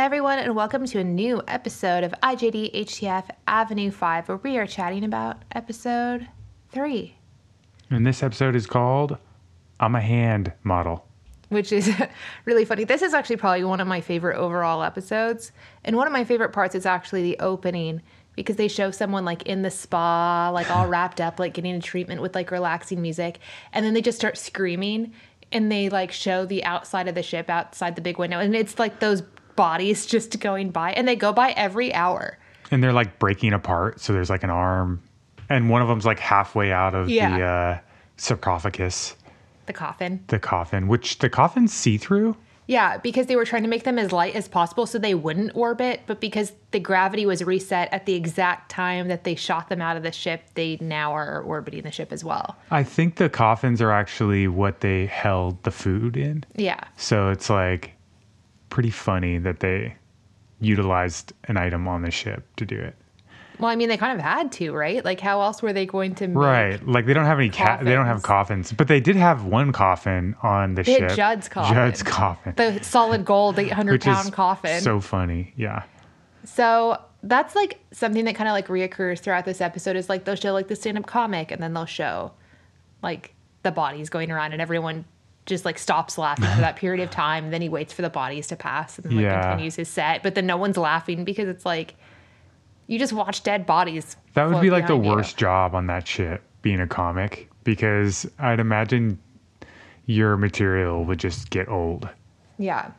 Hi, everyone, and welcome to a new episode of IJD HTF Avenue 5, where we are chatting about episode 3, And this episode is called I'm a Hand Model. which is really funny. This is actually probably one of my favorite overall episodes. And one of my favorite parts is actually the opening because they show someone like in the spa, like all wrapped up, like getting a treatment with like relaxing music. And then they just start screaming and they like show the outside of the ship outside the big window. And it's like those bodies just going by and they go by every hour. And they're like breaking apart. So there's like an arm, and one of them's like halfway out of the uh, sarcophagus, The coffin. the coffin, which the coffin's see through. Yeah, because they were trying to make them as light as possible so they wouldn't orbit, but because the gravity was reset at the exact time that they shot them out of the ship, they now are orbiting the ship as well. I think the coffins are actually what they held the food in. Yeah. So it's like pretty funny that they utilized an item on the ship to do it. Well, I mean, they kind of had to, right? Like, how else were they going to make? Right. Like they don't have any ca- they don't have coffins, but they did have one coffin on the They ship. Judd's coffin. Judd's coffin. The solid gold eight hundred pound is coffin. so funny. Yeah. So that's like something that kind of like reoccurs throughout this episode is like they'll show like the stand up comic and then they'll show like the bodies going around and everyone just like stops laughing for that period of time. And then he waits for the bodies to pass and then like Yeah. continues his set. But then no one's laughing because it's like you just watch dead bodies. That would be like the you. worst job on that shit being a comic, because I'd imagine your material would just get old. Yeah.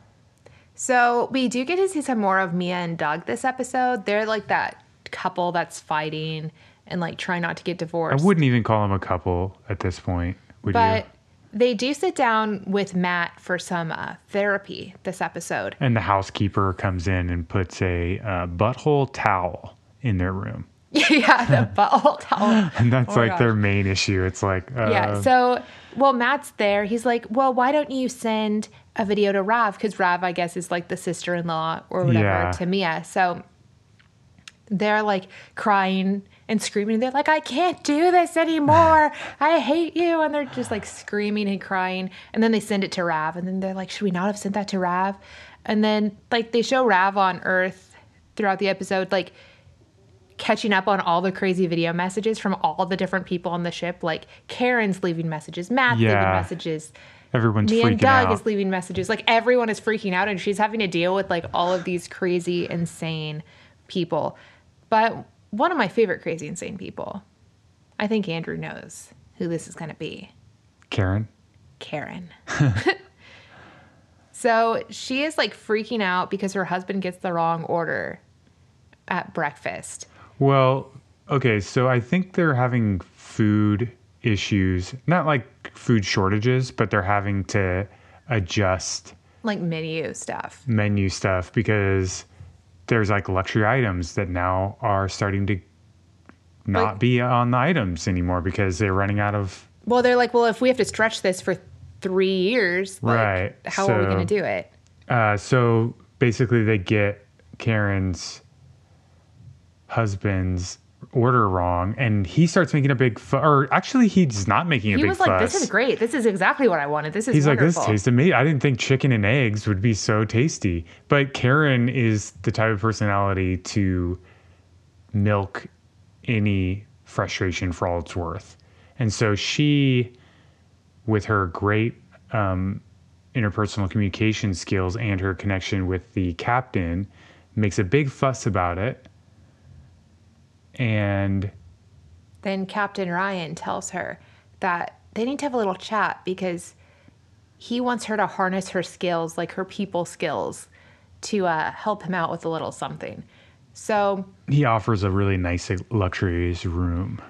So we do get to see some more of Mia and Doug this episode. They're like that couple that's fighting and like trying not to get divorced. I wouldn't even call them a couple at this point, would But you? They do sit down with Matt for some uh, therapy this episode. And the housekeeper comes in and puts a uh, butthole towel in their room. yeah, the butthole towel. And that's Oh like their main issue. It's like, uh, Yeah. So, well, Matt's there. He's like, well, why don't you send a video to Rav? Because Rav, I guess, is like the sister in law or whatever Yeah. to Mia. So they're like crying and screaming. They're like, I can't do this anymore. I hate you. And they're just like screaming and crying. And then they send it to Rav. And then they're like, should we not have sent that to Rav? And then like they show Rav on Earth throughout the episode, like catching up on all the crazy video messages from all the different people on the ship. Like Karen's leaving messages, Matt's leaving messages, everyone's me and Doug out. is leaving messages. Like everyone is freaking out, and she's having to deal with like all of these crazy, insane people. But one of my favorite crazy, insane people, I think Andrew knows who this is going to be. Karen? Karen. so she is like freaking out because her husband gets the wrong order at breakfast. Well, okay, so I think they're having food issues, not like food shortages, but they're having to adjust Like menu stuff. menu stuff because there's like luxury items that now are starting to not Like- be on the items anymore because they're running out of Well, they're like, well, if we have to stretch this for three years, like, Right, how are we going to do it? uh so basically they get Karen's husband's order wrong and he starts making a big fu- or actually he's not making a He big was like, fuss. this is great. This is exactly what I wanted. This is He's like, this tastes amazing. I didn't think chicken and eggs would be so tasty. But Karen is the type of personality to milk any frustration for all it's worth. And so she, with her great um, interpersonal communication skills and her connection with the captain, makes a big fuss about it. And Then Captain Ryan tells her that they need to have a little chat because he wants her to harness her skills, like her people skills, to uh, help him out with a little something. So, he offers a really nice, luxurious room.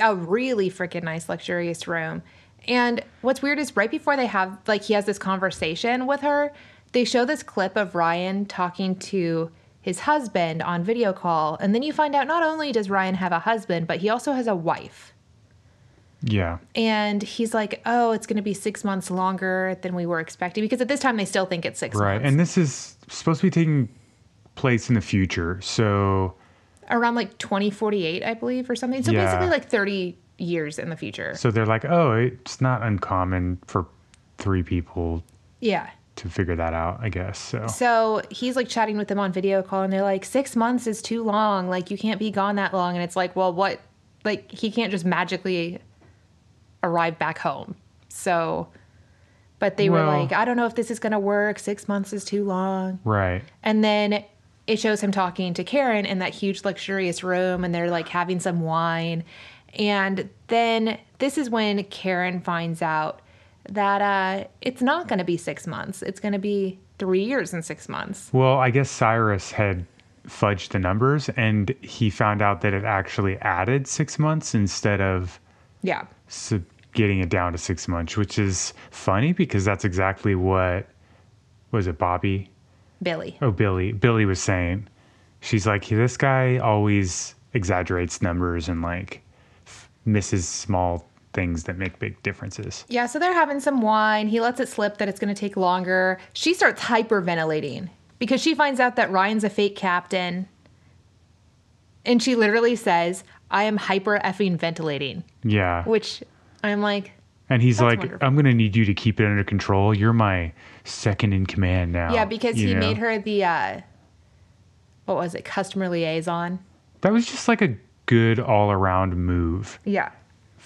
a really freaking nice, luxurious room. And what's weird is right before they have, like, he has this conversation with her, they show this clip of Ryan talking to his husband on video call. And then you find out not only does Ryan have a husband, but he also has a wife. Yeah. And he's like, oh, it's going to be six months longer than we were expecting. Because at this time, they still think it's six Right. months. Right. And this is supposed to be taking place in the future. So Around like 2048, I believe, or something. So Yeah. basically, like 30 years in the future. so they're like, "Oh, it's not uncommon for three people Yeah. To figure that out, I guess. So So he's like chatting with them on video call, and they're like, six months is too long. Like, you can't be gone that long. And it's like, well, what? Like, he can't just magically arrive back home. So, but they were like, I don't know if this is going to work. Six months is too long. right. And then it shows him talking to Karen in that huge, luxurious room, and they're like having some wine. And then this is when Karen finds out that uh, it's not going to be six months, it's going to be three years and six months. Well, I guess Cyrus had fudged the numbers and he found out that it actually added six months instead of Yeah. sub- getting it down to six months, which is funny because that's exactly what was it, Bobby? Billie. Oh, Billie. Billie was saying, she's like, this guy always exaggerates numbers and like f- misses small things that make big differences. Yeah, so they're having some wine. He lets it slip that it's going to take longer. She starts hyperventilating because she finds out that Ryan's a fake captain. And she literally says, I am hyper effing ventilating, Yeah. which I'm like, And he's That's like, wonderful. I'm going to need you to keep it under control. You're my second in command now. yeah, because he know? made her the, uh, what was it, customer liaison. That was just like a good all around move Yeah.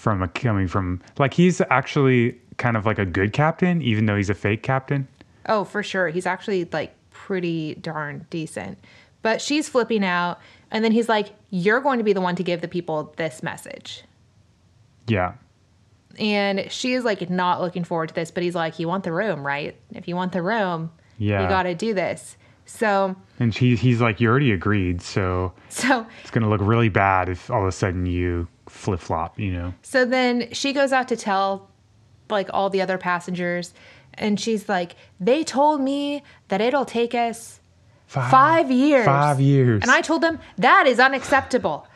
From a coming from like he's actually kind of like a good captain, even though he's a fake captain. Oh, for sure. He's actually like pretty darn decent. But she's flipping out. And then he's like, You're going to be the one to give the people this message. Yeah. And she is like not looking forward to this, but he's like, You want the room, right? If you want the room, Yeah. you got to do this. So, And he, he's like, You already agreed. So so, it's going to look really bad if all of a sudden you flip flop, you know? so then she goes out to tell like all the other passengers. And she's like, They told me that it'll take us five years. Five years. And I told them that is unacceptable.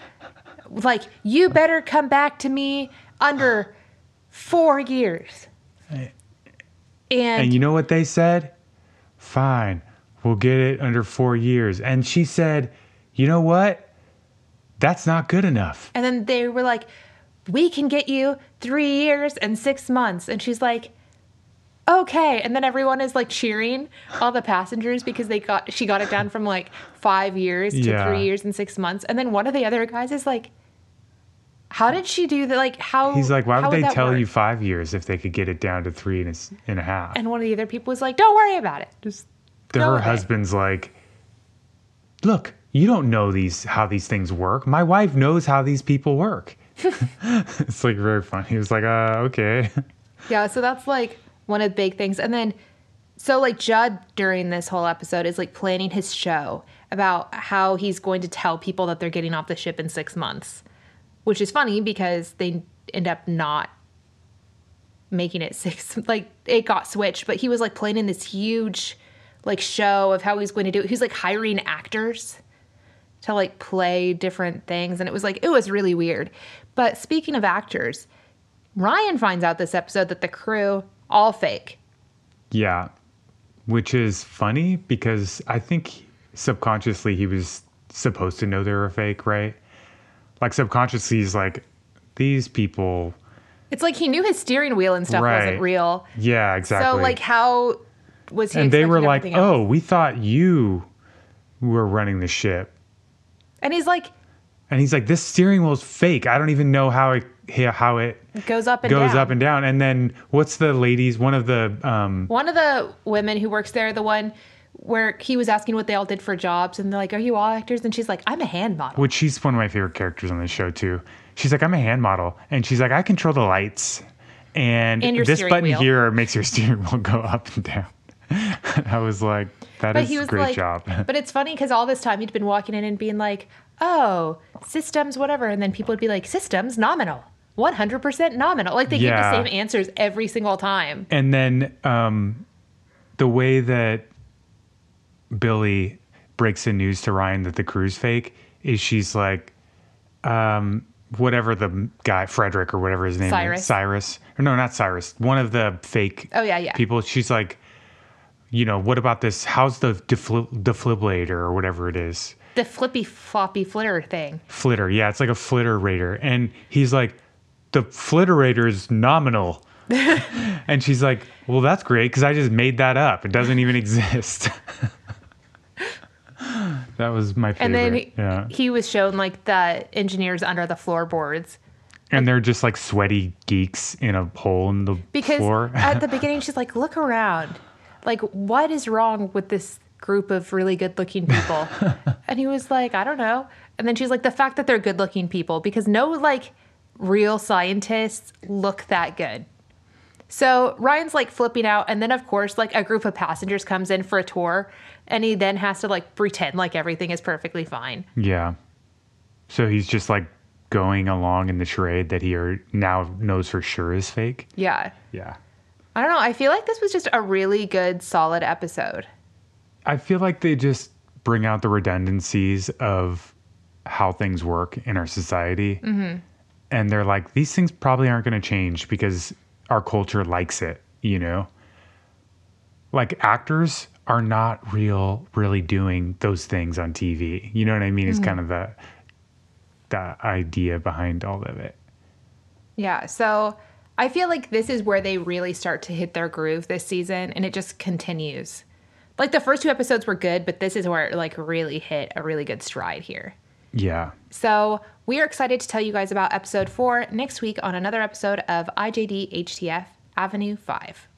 Like, you better come back to me under four years. And, And you know what they said? Fine, we'll get it under four years. And she said, You know what? That's not good enough. and then they were like, we can get you three years and six months. And she's like, okay. And then everyone is like cheering all the passengers because they got, she got it down from like five years to Yeah. three years and six months. And then one of the other guys is like, how did she do that? Like, how? He's like, Why would they tell work?" you five years if they could get it down to three and a, and a half? And one of the other people was like, don't worry about it. Just Her husband's like, Look, you don't know these how these things work. My wife knows how these people work. it's like very funny. He was like, uh, okay. Yeah, so that's like one of the big things. And then, so like Judd during this whole episode is like planning his show about how he's going to tell people that they're getting off the ship in six months, which is funny because they end up not making it six. Like it got switched, but he was like planning this huge like show of how he's going to do it. He's like hiring actors to like play different things and it was like it was really weird. But speaking of actors, Ryan finds out this episode that the crew all fake. Yeah. Which is funny because I think subconsciously he was supposed to know they were fake, right? Like subconsciously he's like, these people. It's like he knew his steering wheel and stuff Right. wasn't real. Yeah, exactly. So like how was he and they were like, oh, we thought you were running the ship. And he's like And he's like, this steering wheel's fake. I don't even know how it how it goes up and goes down. up and down. And then what's the ladies? One of the um One of the women who works there, the one where he was asking what they all did for jobs, and they're like, "Are you all actors?" And she's like, "I'm a hand model." which she's one of my favorite characters on the show too. She's like, I'm a hand model, and she's like, I control the lights, and, And this button wheel. here makes your steering wheel go up and down. I was like, that But is he a was great like, job. but it's funny because all this time he'd been walking in and being like, "Oh, systems, whatever," and then people would be like, "Systems nominal, one hundred percent nominal." Like they Yeah. give the same answers every single time. and then um, the way that Billie breaks the news to Ryan that the crew's fake is she's like, um, whatever the guy Frederick or whatever his name Cyrus. is, Cyrus, or no, not Cyrus, one of the fake Oh yeah, yeah. people. She's like, you know, what about this? How's the defli- defibrillator or whatever it is? the flippy floppy flitter thing. Flitter. Yeah, it's like a flitter rater. And he's like, the flitterator is nominal. and she's like, well, that's great because I just made that up. It doesn't even exist. that was my favorite. And then he, yeah. he was shown like the engineers under the floorboards. And they're just like sweaty geeks in a hole in the Because floor. at the beginning, she's like, look around. Like, what is wrong with this group of really good looking people? and he was like, I don't know. And then she's like, the fact that they're good looking people, because no like real scientists look that good. So Ryan's like flipping out. And then, of course, like a group of passengers comes in for a tour. And he then has to like pretend like everything is perfectly fine. yeah. So he's just like going along in the charade that he are, now knows for sure is fake. Yeah. Yeah. I don't know. I feel like this was just a really good, solid episode. I feel like they just bring out the redundancies of how things work in our society. Mm-hmm. And they're like, these things probably aren't going to change because our culture likes it, you know? Like actors are not real, really doing those things on TV. You know what I mean? It's kind of the the idea behind all of it. Yeah. So I feel like this is where they really start to hit their groove this season and it just continues. Like the first two episodes were good, but this is where it like really hit a really good stride here. Yeah. So we are excited to tell you guys about episode four next week on another episode of IJD HTF Avenue 5.